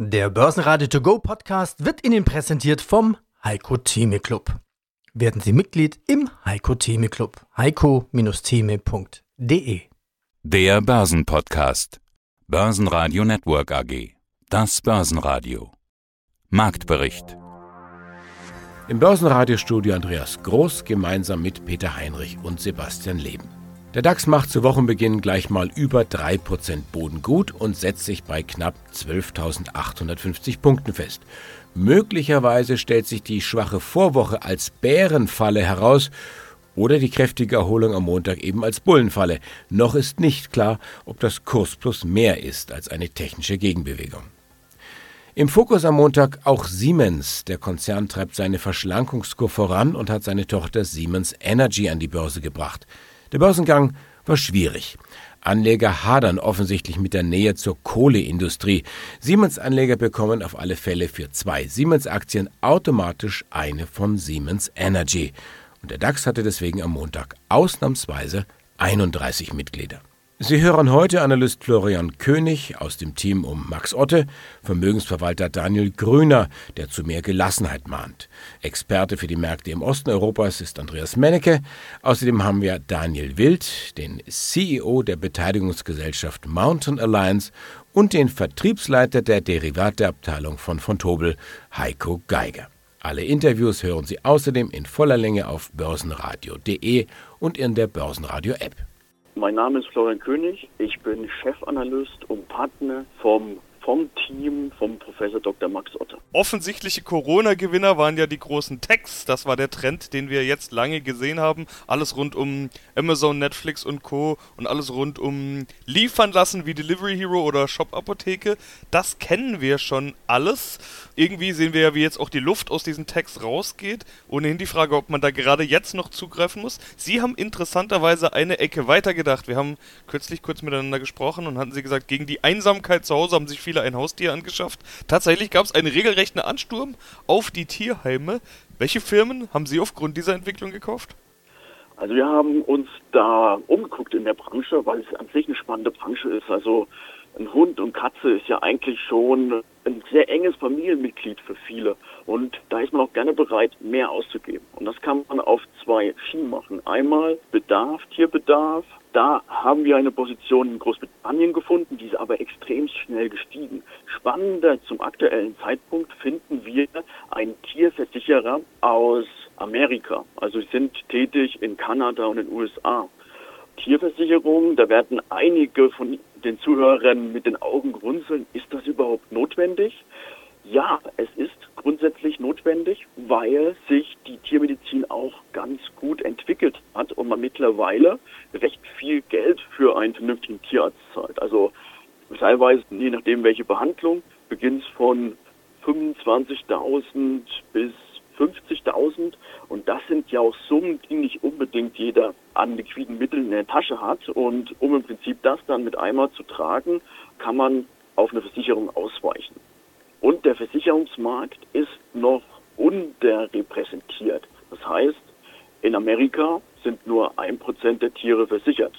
Der Börsenradio To Go Podcast wird Ihnen präsentiert vom Heiko Theme Club. Werden Sie Mitglied im Heiko Theme Club. heiko-theme.de Der Börsenpodcast. Börsenradio Network AG. Das Börsenradio. Marktbericht. Im Börsenradiostudio Andreas Groß gemeinsam mit Peter Heinrich und Sebastian Leben. Der DAX macht zu Wochenbeginn gleich mal über 3% Boden gut und setzt sich bei knapp 12.850 Punkten fest. Möglicherweise stellt sich die schwache Vorwoche als Bärenfalle heraus oder die kräftige Erholung am Montag eben als Bullenfalle. Noch ist nicht klar, ob das Kurs plus mehr ist als eine technische Gegenbewegung. Im Fokus am Montag auch Siemens. Der Konzern treibt seine Verschlankungskur voran und hat seine Tochter Siemens Energy an die Börse gebracht. Der Börsengang war schwierig. Anleger hadern offensichtlich mit der Nähe zur Kohleindustrie. Siemens-Anleger bekommen auf alle Fälle für zwei Siemens-Aktien automatisch eine von Siemens Energy. Und der DAX hatte deswegen am Montag ausnahmsweise 31 Mitglieder. Sie hören heute Analyst Florian König aus dem Team um Max Otte, Vermögensverwalter Daniel Grüner, der zu mehr Gelassenheit mahnt. Experte für die Märkte im Osten Europas ist Andreas Mennecke. Außerdem haben wir Daniel Wild, den CEO der Beteiligungsgesellschaft Mountain Alliance und den Vertriebsleiter der Derivateabteilung von Fontobel, Heiko Geiger. Alle Interviews hören Sie außerdem in voller Länge auf börsenradio.de und in der Börsenradio-App. Mein Name ist Florian König. Ich bin Chefanalyst und Partner vom vom Team vom Professor Dr. Max Otter. Offensichtliche Corona-Gewinner waren ja die großen Techs. Das war der Trend, den wir jetzt lange gesehen haben. Alles rund um Amazon, Netflix und Co. und alles rund um liefern lassen wie Delivery Hero oder Shop Apotheke. Das kennen wir schon alles. Irgendwie sehen wir ja, wie jetzt auch die Luft aus diesen Techs rausgeht. Ohnehin die Frage, ob man da gerade jetzt noch zugreifen muss. Sie haben interessanterweise eine Ecke weitergedacht. Wir haben kürzlich kurz miteinander gesprochen und hatten sie gesagt, gegen die Einsamkeit zu Hause haben sich viele ein Haustier angeschafft. Tatsächlich gab es einen regelrechten Ansturm auf die Tierheime. Welche Firmen haben Sie aufgrund dieser Entwicklung gekauft? Also wir haben uns da umgeguckt in der Branche, weil es an sich eine spannende Branche ist. Also ein Hund und Katze ist ja eigentlich schon ein sehr enges Familienmitglied für viele. Und da ist man auch gerne bereit, mehr auszugeben. Und das kann man auf zwei Schienen machen. Einmal Bedarf, Tierbedarf. Da haben wir eine Position in Großbritannien gefunden, die ist aber extrem schnell gestiegen. Spannender zum aktuellen Zeitpunkt finden wir einen Tierversicherer aus Amerika. Also sind tätig in Kanada und in den USA. Tierversicherung, da werden einige von den Zuhörern mit den Augen grunzeln. Ist das überhaupt notwendig? Ja, es ist grundsätzlich notwendig, weil sich die Tiermedizin auch ganz gut entwickelt hat und man mittlerweile recht viel Geld für einen vernünftigen Tierarzt zahlt. Also teilweise, je nachdem welche Behandlung, beginnt von 25.000 bis 50.000 und das sind ja auch Summen, die nicht unbedingt jeder an liquiden Mitteln in der Tasche hat und um im Prinzip das dann mit einmal zu tragen, kann man auf eine Versicherung ausweichen. Und der Versicherungsmarkt ist noch unterrepräsentiert. Das heißt, in Amerika sind nur ein Prozent der Tiere versichert.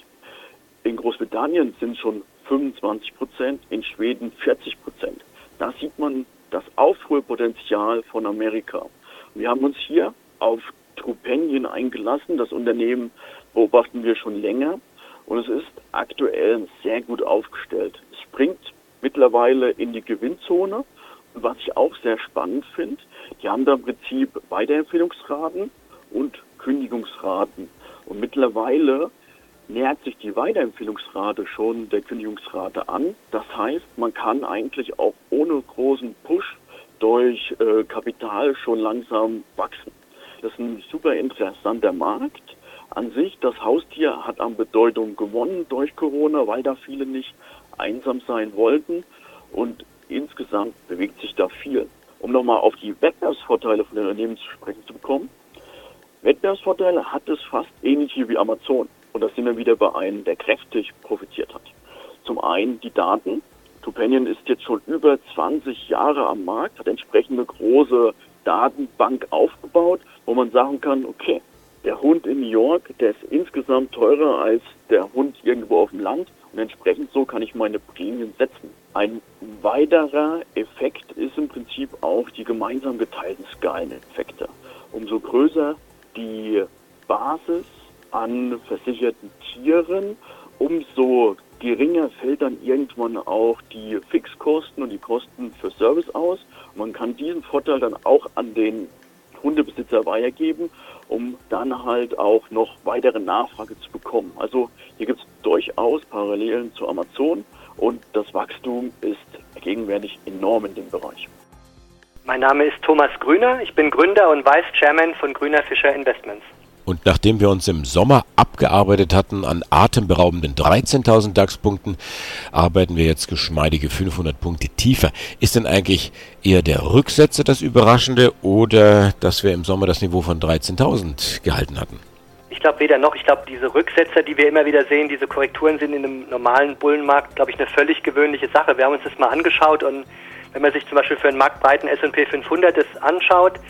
In Großbritannien sind schon 25 Prozent, in Schweden 40 Prozent. Da sieht man das Aufholpotenzial von Amerika. Wir haben uns hier auf Trupenien eingelassen. Das Unternehmen beobachten wir schon länger und es ist aktuell sehr gut aufgestellt. Es springt mittlerweile in die Gewinnzone. Und was ich auch sehr spannend finde, die haben da im Prinzip Weiterempfehlungsraten und Kündigungsraten. Und mittlerweile nähert sich die Weiterempfehlungsrate schon der Kündigungsrate an. Das heißt, man kann eigentlich auch ohne großen Push durch äh, Kapital schon langsam wachsen. Das ist ein super interessanter Markt. An sich, das Haustier hat an Bedeutung gewonnen durch Corona, weil da viele nicht einsam sein wollten. Und insgesamt bewegt sich da viel. Um nochmal auf die Wettbewerbsvorteile von Unternehmen zu sprechen zu bekommen. Wettbewerbsvorteile hat es fast ähnlich wie Amazon. Und da sind wir wieder bei einem, der kräftig profitiert hat. Zum einen die Daten. Tupanion ist jetzt schon über 20 Jahre am Markt, hat entsprechend eine große Datenbank aufgebaut, wo man sagen kann, okay, der Hund in New York, der ist insgesamt teurer als der Hund irgendwo auf dem Land und entsprechend so kann ich meine Prämien setzen. Ein weiterer Effekt ist im Prinzip auch die gemeinsam geteilten Skaleneffekte. Umso größer die Basis an versicherten Tieren, umso geringer fällt dann irgendwann auch die Fixkosten und die Kosten für Service aus. Man kann diesen Vorteil dann auch an den Hundebesitzer weitergeben, um dann halt auch noch weitere Nachfrage zu bekommen. Also hier gibt es durchaus Parallelen zu Amazon und das Wachstum ist gegenwärtig enorm in dem Bereich. Mein Name ist Thomas Grüner, ich bin Gründer und Vice Chairman von Grüner Fischer Investments. Und nachdem wir uns im Sommer abgearbeitet hatten an atemberaubenden 13.000 DAX-Punkten, arbeiten wir jetzt geschmeidige 500 Punkte tiefer. Ist denn eigentlich eher der Rücksetzer das Überraschende oder dass wir im Sommer das Niveau von 13.000 gehalten hatten? Ich glaube weder noch. Ich glaube, diese Rücksetzer, die wir immer wieder sehen, diese Korrekturen sind in einem normalen Bullenmarkt, glaube ich, eine völlig gewöhnliche Sache. Wir haben uns das mal angeschaut und wenn man sich zum Beispiel für einen marktbreiten S&P 500 das anschaut,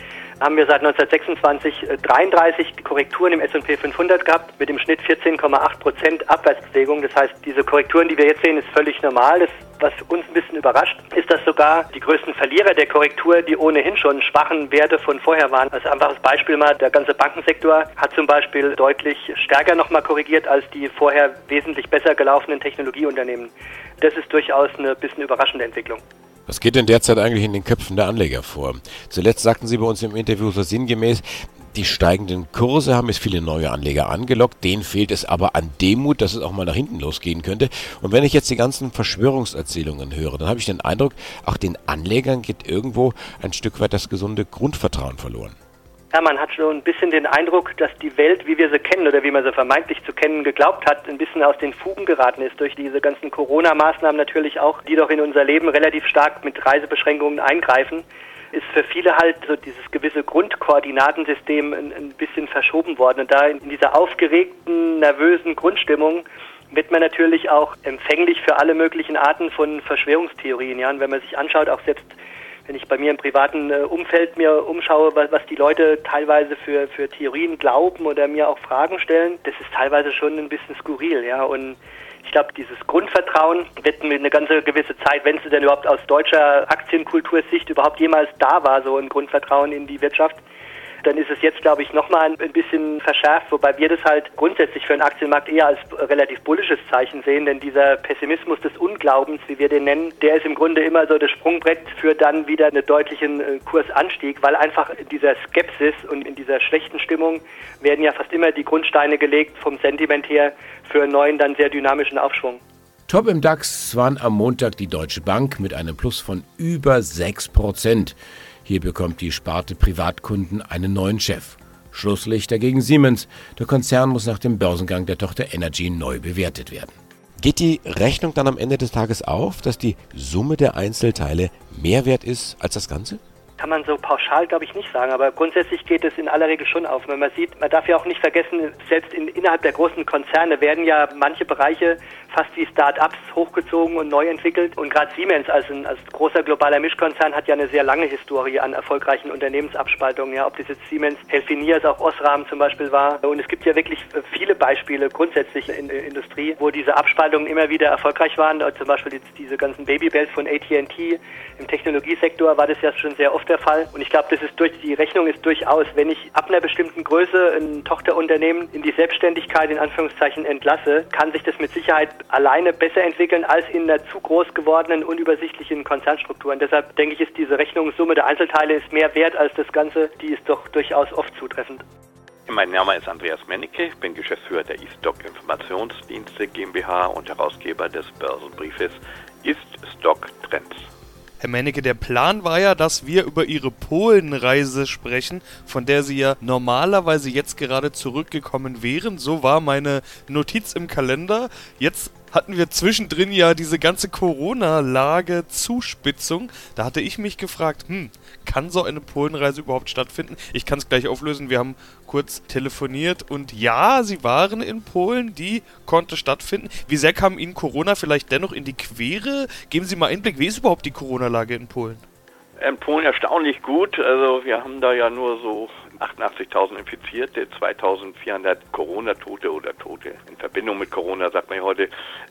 haben wir seit 1926 33 äh, Korrekturen im S&P 500 gehabt mit im Schnitt 14,8 Prozent Abwärtsbewegung. Das heißt, diese Korrekturen, die wir jetzt sehen, ist völlig normal. Das, was uns ein bisschen überrascht, ist, dass sogar die größten Verlierer der Korrektur, die ohnehin schon schwachen Werte von vorher waren. Als einfaches Beispiel mal, der ganze Bankensektor hat zum Beispiel deutlich stärker nochmal korrigiert als die vorher wesentlich besser gelaufenen Technologieunternehmen. Das ist durchaus eine bisschen überraschende Entwicklung. Was geht denn derzeit eigentlich in den Köpfen der Anleger vor? Zuletzt sagten Sie bei uns im Interview so sinngemäß, die steigenden Kurse haben jetzt viele neue Anleger angelockt, denen fehlt es aber an Demut, dass es auch mal nach hinten losgehen könnte. Und wenn ich jetzt die ganzen Verschwörungserzählungen höre, dann habe ich den Eindruck, auch den Anlegern geht irgendwo ein Stück weit das gesunde Grundvertrauen verloren. Ja, man hat schon ein bisschen den Eindruck, dass die Welt, wie wir sie kennen oder wie man sie vermeintlich zu kennen geglaubt hat, ein bisschen aus den Fugen geraten ist durch diese ganzen Corona-Maßnahmen natürlich auch, die doch in unser Leben relativ stark mit Reisebeschränkungen eingreifen ist für viele halt so dieses gewisse Grundkoordinatensystem ein, ein bisschen verschoben worden. Und da in dieser aufgeregten, nervösen Grundstimmung wird man natürlich auch empfänglich für alle möglichen Arten von Verschwörungstheorien. Ja, und wenn man sich anschaut, auch selbst wenn ich bei mir im privaten äh, Umfeld mir umschaue, was, die Leute teilweise für, für Theorien glauben oder mir auch Fragen stellen, das ist teilweise schon ein bisschen skurril, ja. Und ich glaube, dieses Grundvertrauen wird mir eine ganze gewisse Zeit, wenn es denn überhaupt aus deutscher Aktienkultursicht überhaupt jemals da war, so ein Grundvertrauen in die Wirtschaft, dann ist es jetzt, glaube ich, nochmal ein bisschen verschärft, wobei wir das halt grundsätzlich für den Aktienmarkt eher als relativ bullisches Zeichen sehen, denn dieser Pessimismus des Unglaubens, wie wir den nennen, der ist im Grunde immer so das Sprungbrett für dann wieder einen deutlichen äh, Kursanstieg, weil einfach in dieser Skepsis und in dieser schlechten Stimmung werden ja fast immer die Grundsteine gelegt vom Sentiment her für einen neuen, dann sehr dynamischen Aufschwung. Top im DAX waren am Montag die Deutsche Bank mit einem Plus von über 6 Prozent. Hier bekommt die Sparte Privatkunden einen neuen Chef. Schlusslichter gegen Siemens. Der Konzern muss nach dem Börsengang der Tochter Energy neu bewertet werden. Geht die Rechnung dann am Ende des Tages auf, dass die Summe der Einzelteile mehr wert ist als das Ganze? kann man so pauschal, glaube ich, nicht sagen. Aber grundsätzlich geht es in aller Regel schon auf. Wenn man sieht, man darf ja auch nicht vergessen, selbst in, innerhalb der großen Konzerne werden ja manche Bereiche fast wie Start-ups hochgezogen und neu entwickelt. Und gerade Siemens als, ein, als großer globaler Mischkonzern hat ja eine sehr lange Historie an erfolgreichen Unternehmensabspaltungen. Ja, ob das jetzt Siemens, Healthineers, auch Osram zum Beispiel war. Und es gibt ja wirklich viele Beispiele grundsätzlich in der Industrie, wo diese Abspaltungen immer wieder erfolgreich waren. Zum Beispiel jetzt diese ganzen Babybells von AT&T im Technologiesektor war das ja schon sehr oft der Fall. Und ich glaube, das ist durch die Rechnung ist durchaus, wenn ich ab einer bestimmten Größe ein Tochterunternehmen in die Selbstständigkeit in Anführungszeichen entlasse, kann sich das mit Sicherheit alleine besser entwickeln als in einer zu groß gewordenen, unübersichtlichen Konzernstruktur. Und deshalb denke ich, ist diese Rechnungssumme der Einzelteile ist mehr wert als das Ganze. Die ist doch durchaus oft zutreffend. Mein Name ist Andreas Mennecke, ich bin Geschäftsführer der E-Stock Informationsdienste GmbH und Herausgeber des Börsenbriefes Ist Stock Trends. Herr Mennecke, der Plan war ja, dass wir über Ihre Polenreise sprechen, von der Sie ja normalerweise jetzt gerade zurückgekommen wären. So war meine Notiz im Kalender. Jetzt hatten wir zwischendrin ja diese ganze Corona-Lage Zuspitzung. Da hatte ich mich gefragt, hm, kann so eine Polenreise überhaupt stattfinden? Ich kann es gleich auflösen. Wir haben kurz telefoniert und ja, sie waren in Polen, die konnte stattfinden. Wie sehr kam Ihnen Corona vielleicht dennoch in die Quere? Geben Sie mal Einblick, wie ist überhaupt die Corona-Lage in Polen? In Polen erstaunlich gut. Also wir haben da ja nur so 88.000 Infizierte, 2.400 Corona-Tote oder Tote in Verbindung mit Corona, sagt man heute.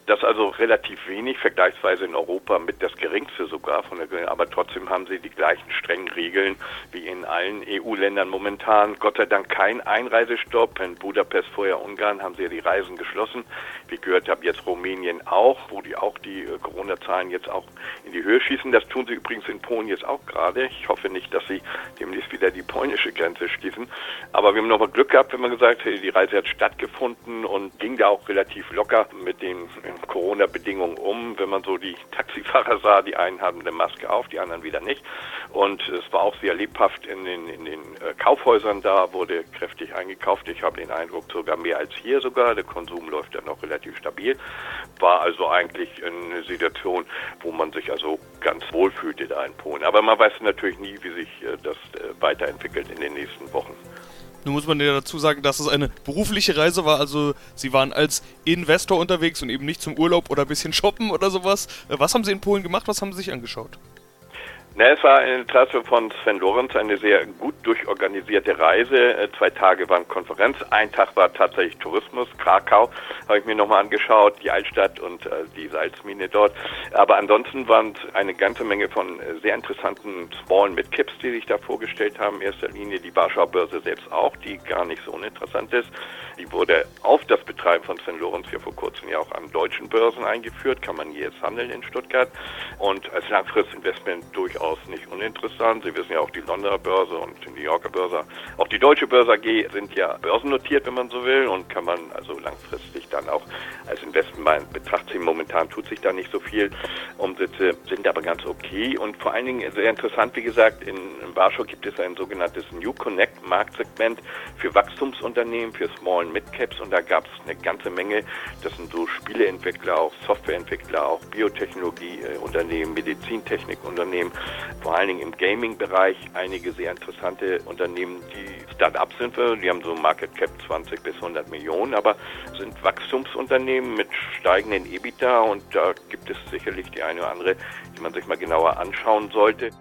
Das also relativ wenig, vergleichsweise in Europa mit das geringste sogar von der, aber trotzdem haben sie die gleichen strengen Regeln wie in allen EU-Ländern momentan. Gott sei Dank kein Einreisestopp. In Budapest, vorher Ungarn, haben sie ja die Reisen geschlossen. Wie gehört habe, jetzt Rumänien auch, wo die auch die äh, Corona-Zahlen jetzt auch in die Höhe schießen. Das tun sie übrigens in Polen jetzt auch gerade. Ich hoffe nicht, dass sie demnächst wieder die polnische Grenze schließen. Aber wir haben nochmal Glück gehabt, wenn man gesagt hätte, die Reise hat stattgefunden und ging da auch relativ locker mit den äh, Corona-Bedingungen um. Wenn man so die Taxifahrer sah, die einen haben eine Maske auf, die anderen wieder nicht. Und es war auch sehr lebhaft in den, in den äh, Kaufhäusern da, wurde kräftig eingekauft. Ich habe den Eindruck, sogar mehr als hier sogar. Der Konsum läuft ja noch relativ stabil. War also eigentlich eine Situation, wo man sich also ganz wohl fühlte da in Polen. Aber man weiß natürlich nie, wie sich äh, das weiterentwickelt in den nächsten Wochen. Nun muss man ja dazu sagen, dass es eine berufliche Reise war. Also Sie waren als Investor unterwegs und eben nicht zum Urlaub oder ein bisschen shoppen oder sowas. Äh, was haben Sie in Polen gemacht? Was haben Sie sich angeschaut? Na, es war ein Interesse von Sven Lorenz eine sehr gut durchorganisierte Reise. Äh, zwei Tage waren Konferenz, ein Tag war tatsächlich Tourismus. Krakau habe ich mir nochmal angeschaut, die Altstadt und äh, die Salzmine dort. Aber ansonsten waren es eine ganze Menge von äh, sehr interessanten Small Midcaps, die sich da vorgestellt haben. In erster Linie die Warschauer Börse selbst auch, die gar nicht so uninteressant ist. Die wurde auf das Betreiben von Sven Lorenz hier vor kurzem ja auch an deutschen Börsen eingeführt, kann man jetzt handeln in Stuttgart. Und als Langfristinvestment durchaus durchaus nicht uninteressant. Sie wissen ja auch die Londoner Börse und die New Yorker Börse. Auch die Deutsche Börse AG sind ja börsennotiert, wenn man so will, und kann man also langfristig dann auch als Investment in. Momentan tut sich da nicht so viel. Umsätze sind aber ganz okay und vor allen Dingen sehr interessant, wie gesagt, in Warschau gibt es ein sogenanntes New Connect Marktsegment für Wachstumsunternehmen, für Small Mid Caps und da gab es eine ganze Menge. Das sind so Spieleentwickler, auch Softwareentwickler, auch Biotechnologieunternehmen, Medizintechnikunternehmen vor allen Dingen im Gaming-Bereich einige sehr interessante Unternehmen, die Start-ups sind die haben so Market Cap 20 bis 100 Millionen, aber sind Wachstumsunternehmen mit steigenden EBITDA und da gibt es sicherlich die eine oder andere, die man sich mal genauer anschauen sollte.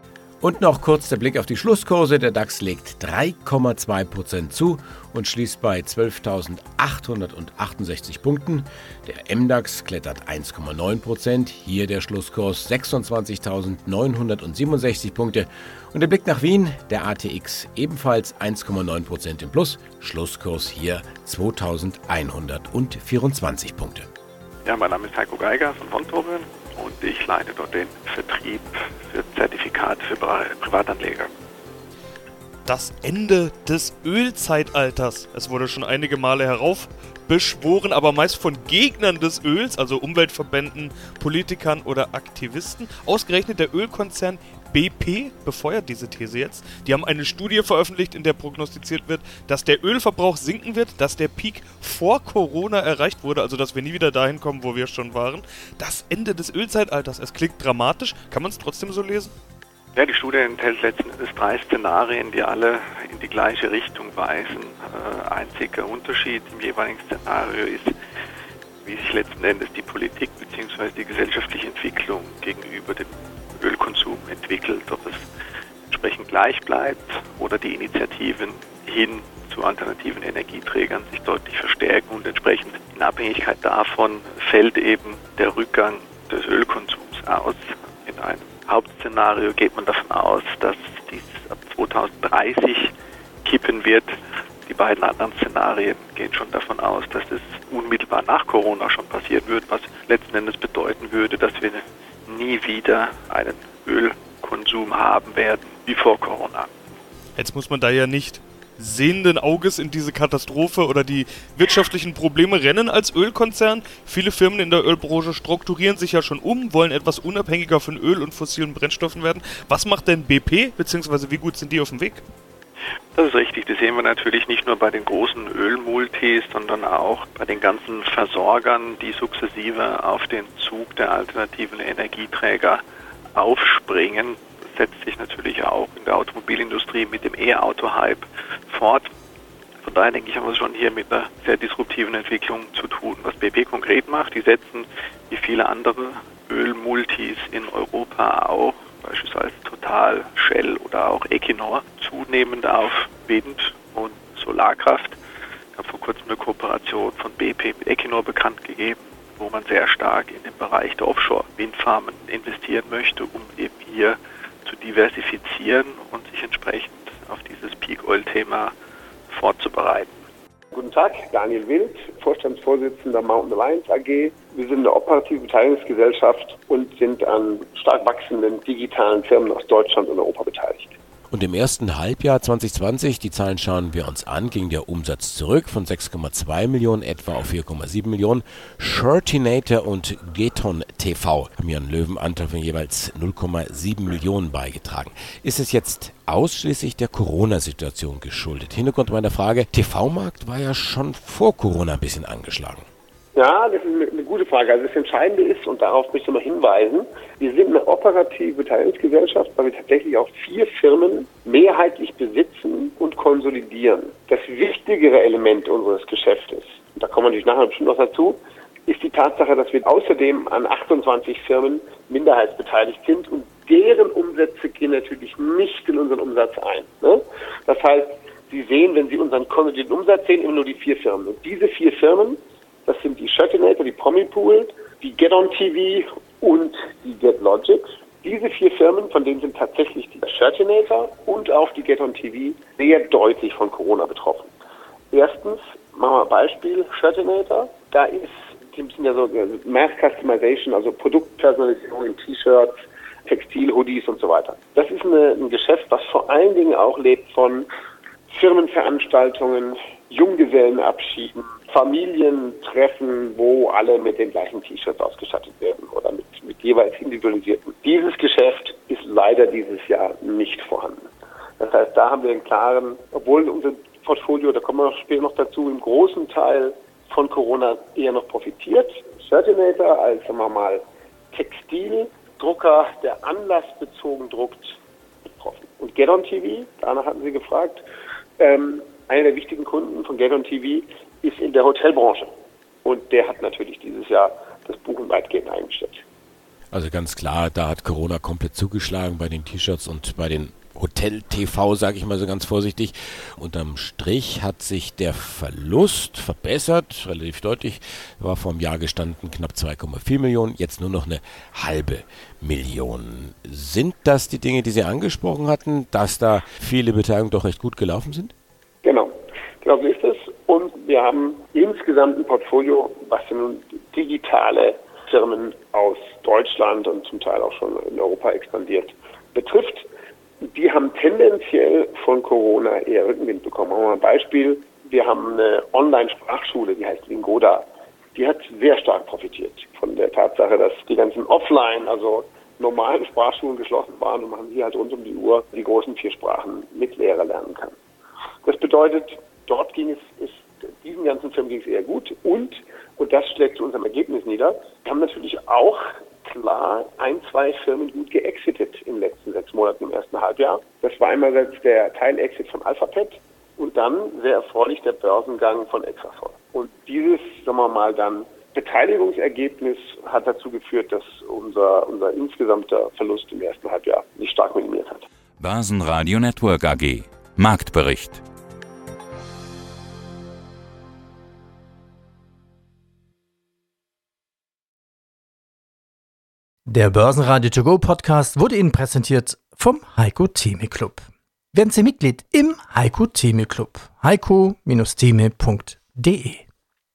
Und noch kurz der Blick auf die Schlusskurse. Der DAX legt 3,2% zu und schließt bei 12.868 Punkten. Der MDAX klettert 1,9%. Hier der Schlusskurs 26.967 Punkte. Und der Blick nach Wien, der ATX ebenfalls 1,9% im Plus. Schlusskurs hier 2.124 Punkte. Ja, mein Name ist Heiko Geiger von Vontoren und ich leite dort den Vertrieb für Zertifikate für Privatanleger. Das Ende des Ölzeitalters. Es wurde schon einige Male heraufbeschworen, aber meist von Gegnern des Öls, also Umweltverbänden, Politikern oder Aktivisten. Ausgerechnet der Ölkonzern BP befeuert diese These jetzt. Die haben eine Studie veröffentlicht, in der prognostiziert wird, dass der Ölverbrauch sinken wird, dass der Peak vor Corona erreicht wurde, also dass wir nie wieder dahin kommen, wo wir schon waren. Das Ende des Ölzeitalters. Es klingt dramatisch. Kann man es trotzdem so lesen? Ja, die Studie enthält letzten Endes drei Szenarien, die alle in die gleiche Richtung weisen. Äh, einziger Unterschied im jeweiligen Szenario ist, wie sich letzten Endes die Politik bzw. die gesellschaftliche Entwicklung gegenüber dem Ölkonsum entwickelt, ob es entsprechend gleich bleibt oder die Initiativen hin zu alternativen Energieträgern sich deutlich verstärken und entsprechend in Abhängigkeit davon fällt eben der Rückgang des Ölkonsums aus. In einem Hauptszenario geht man davon aus, dass dies ab 2030 kippen wird. Die beiden anderen Szenarien gehen schon davon aus, dass es unmittelbar nach Corona schon passieren wird, was letzten Endes bedeuten würde, dass wir nie wieder einen Ölkonsum haben werden wie vor Corona. Jetzt muss man da ja nicht sehenden Auges in diese Katastrophe oder die wirtschaftlichen Probleme rennen als Ölkonzern. Viele Firmen in der Ölbranche strukturieren sich ja schon um, wollen etwas unabhängiger von Öl und fossilen Brennstoffen werden. Was macht denn BP, beziehungsweise wie gut sind die auf dem Weg? Das ist richtig. Das sehen wir natürlich nicht nur bei den großen Ölmultis, sondern auch bei den ganzen Versorgern, die sukzessive auf den Zug der alternativen Energieträger aufspringen. Setzt sich natürlich auch in der Automobilindustrie mit dem E-Auto-Hype fort. Von daher denke ich, haben wir es schon hier mit einer sehr disruptiven Entwicklung zu tun. Was BP konkret macht, die setzen wie viele andere Ölmultis in Europa auch beispielsweise Total, Shell oder auch Equinor, zunehmend auf Wind, Solarkraft. Ich habe vor kurzem eine Kooperation von BP mit Equinor bekannt gegeben, wo man sehr stark in den Bereich der Offshore-Windfarmen investieren möchte, um eben hier zu diversifizieren und sich entsprechend auf dieses Peak Oil-Thema vorzubereiten. Guten Tag, Daniel Wild, Vorstandsvorsitzender Mountain Alliance AG. Wir sind eine operative Beteiligungsgesellschaft und sind an stark wachsenden digitalen Firmen aus Deutschland und Europa beteiligt. Und im ersten Halbjahr 2020, die Zahlen schauen wir uns an, ging der Umsatz zurück von 6,2 Millionen etwa auf 4,7 Millionen. Shirtinator und Geton TV haben einen Löwenanteil von jeweils 0,7 Millionen beigetragen. Ist es jetzt ausschließlich der Corona-Situation geschuldet? Hintergrund meiner Frage, TV-Markt war ja schon vor Corona ein bisschen angeschlagen. Ja, das ist eine, gute Frage. Also das Entscheidende ist, und darauf möchte ich mal hinweisen, wir sind eine operative Beteiligungsgesellschaft, weil wir tatsächlich auch vier Firmen mehrheitlich besitzen und konsolidieren. Das wichtigere Element unseres Geschäftes, und da kommen wir natürlich nachher bestimmt noch dazu, ist die Tatsache, dass wir außerdem an 28 Firmen minderheitsbeteiligt sind und deren Umsätze gehen natürlich nicht in unseren Umsatz ein. Ne? Das heißt, Sie sehen, wenn Sie unseren konsolidierten Umsatz sehen, immer nur die vier Firmen. Und diese vier Firmen das sind die Shirtinator, die Promipool, die Get On TV und die Get Logic. Diese vier Firmen, von denen sind tatsächlich die Shirtinator und auch die Get On TV sehr deutlich von Corona betroffen. Erstens, machen wir ein Beispiel, Shirtinator, da ist, die sind ja so Mass Customization, also Produktpersonalisierung in T-Shirts, Textil-Hoodies und so weiter. Das ist eine, ein Geschäft, was vor allen Dingen auch lebt von Firmenveranstaltungen, Junggesellenabschieden, Familientreffen, wo alle mit den gleichen T-Shirts ausgestattet werden oder mit, mit jeweils individualisierten. Dieses Geschäft ist leider dieses Jahr nicht vorhanden. Das heißt, da haben wir einen klaren, obwohl unser Portfolio, da kommen wir später noch dazu, im großen Teil von Corona eher noch profitiert. Certinator als, sagen wir mal, Textildrucker, der anlassbezogen druckt, betroffen. Und Get On TV, danach hatten Sie gefragt, ähm, einer der wichtigen Kunden von Get On TV ist in der Hotelbranche. Und der hat natürlich dieses Jahr das Buchen weitgehend eingestellt. Also ganz klar, da hat Corona komplett zugeschlagen bei den T-Shirts und bei den Hotel-TV, sage ich mal so ganz vorsichtig. Unterm Strich hat sich der Verlust verbessert, relativ deutlich. War vor einem Jahr gestanden knapp 2,4 Millionen, jetzt nur noch eine halbe Million. Sind das die Dinge, die Sie angesprochen hatten, dass da viele Beteiligungen doch recht gut gelaufen sind? Genau, genau so ist es. Wir haben insgesamt ein Portfolio, was nun digitale Firmen aus Deutschland und zum Teil auch schon in Europa expandiert betrifft. Die haben tendenziell von Corona eher Rückenwind bekommen. Machen wir mal ein Beispiel. Wir haben eine Online-Sprachschule, die heißt Lingoda. Die hat sehr stark profitiert von der Tatsache, dass die ganzen Offline, also normalen Sprachschulen geschlossen waren und man hier halt rund um die Uhr die großen vier Sprachen mit Lehrer lernen kann. Das bedeutet, dort ging es, ist, diesen ganzen Firmen ging es eher gut und, und das schlägt zu unserem Ergebnis nieder, haben natürlich auch klar ein, zwei Firmen gut geexitet in den letzten sechs Monaten im ersten Halbjahr. Das war einerseits der Teilexit von Alphabet und dann sehr erfreulich der Börsengang von Exasol. Und dieses, sagen wir mal, dann Beteiligungsergebnis hat dazu geführt, dass unser, unser insgesamter Verlust im ersten Halbjahr nicht stark minimiert hat. Börsenradio Network AG Marktbericht Der Börsenradio To Go Podcast wurde Ihnen präsentiert vom Heiko Theme Club. Werden Sie Mitglied im Heiko Theme Club. heiko-theme.de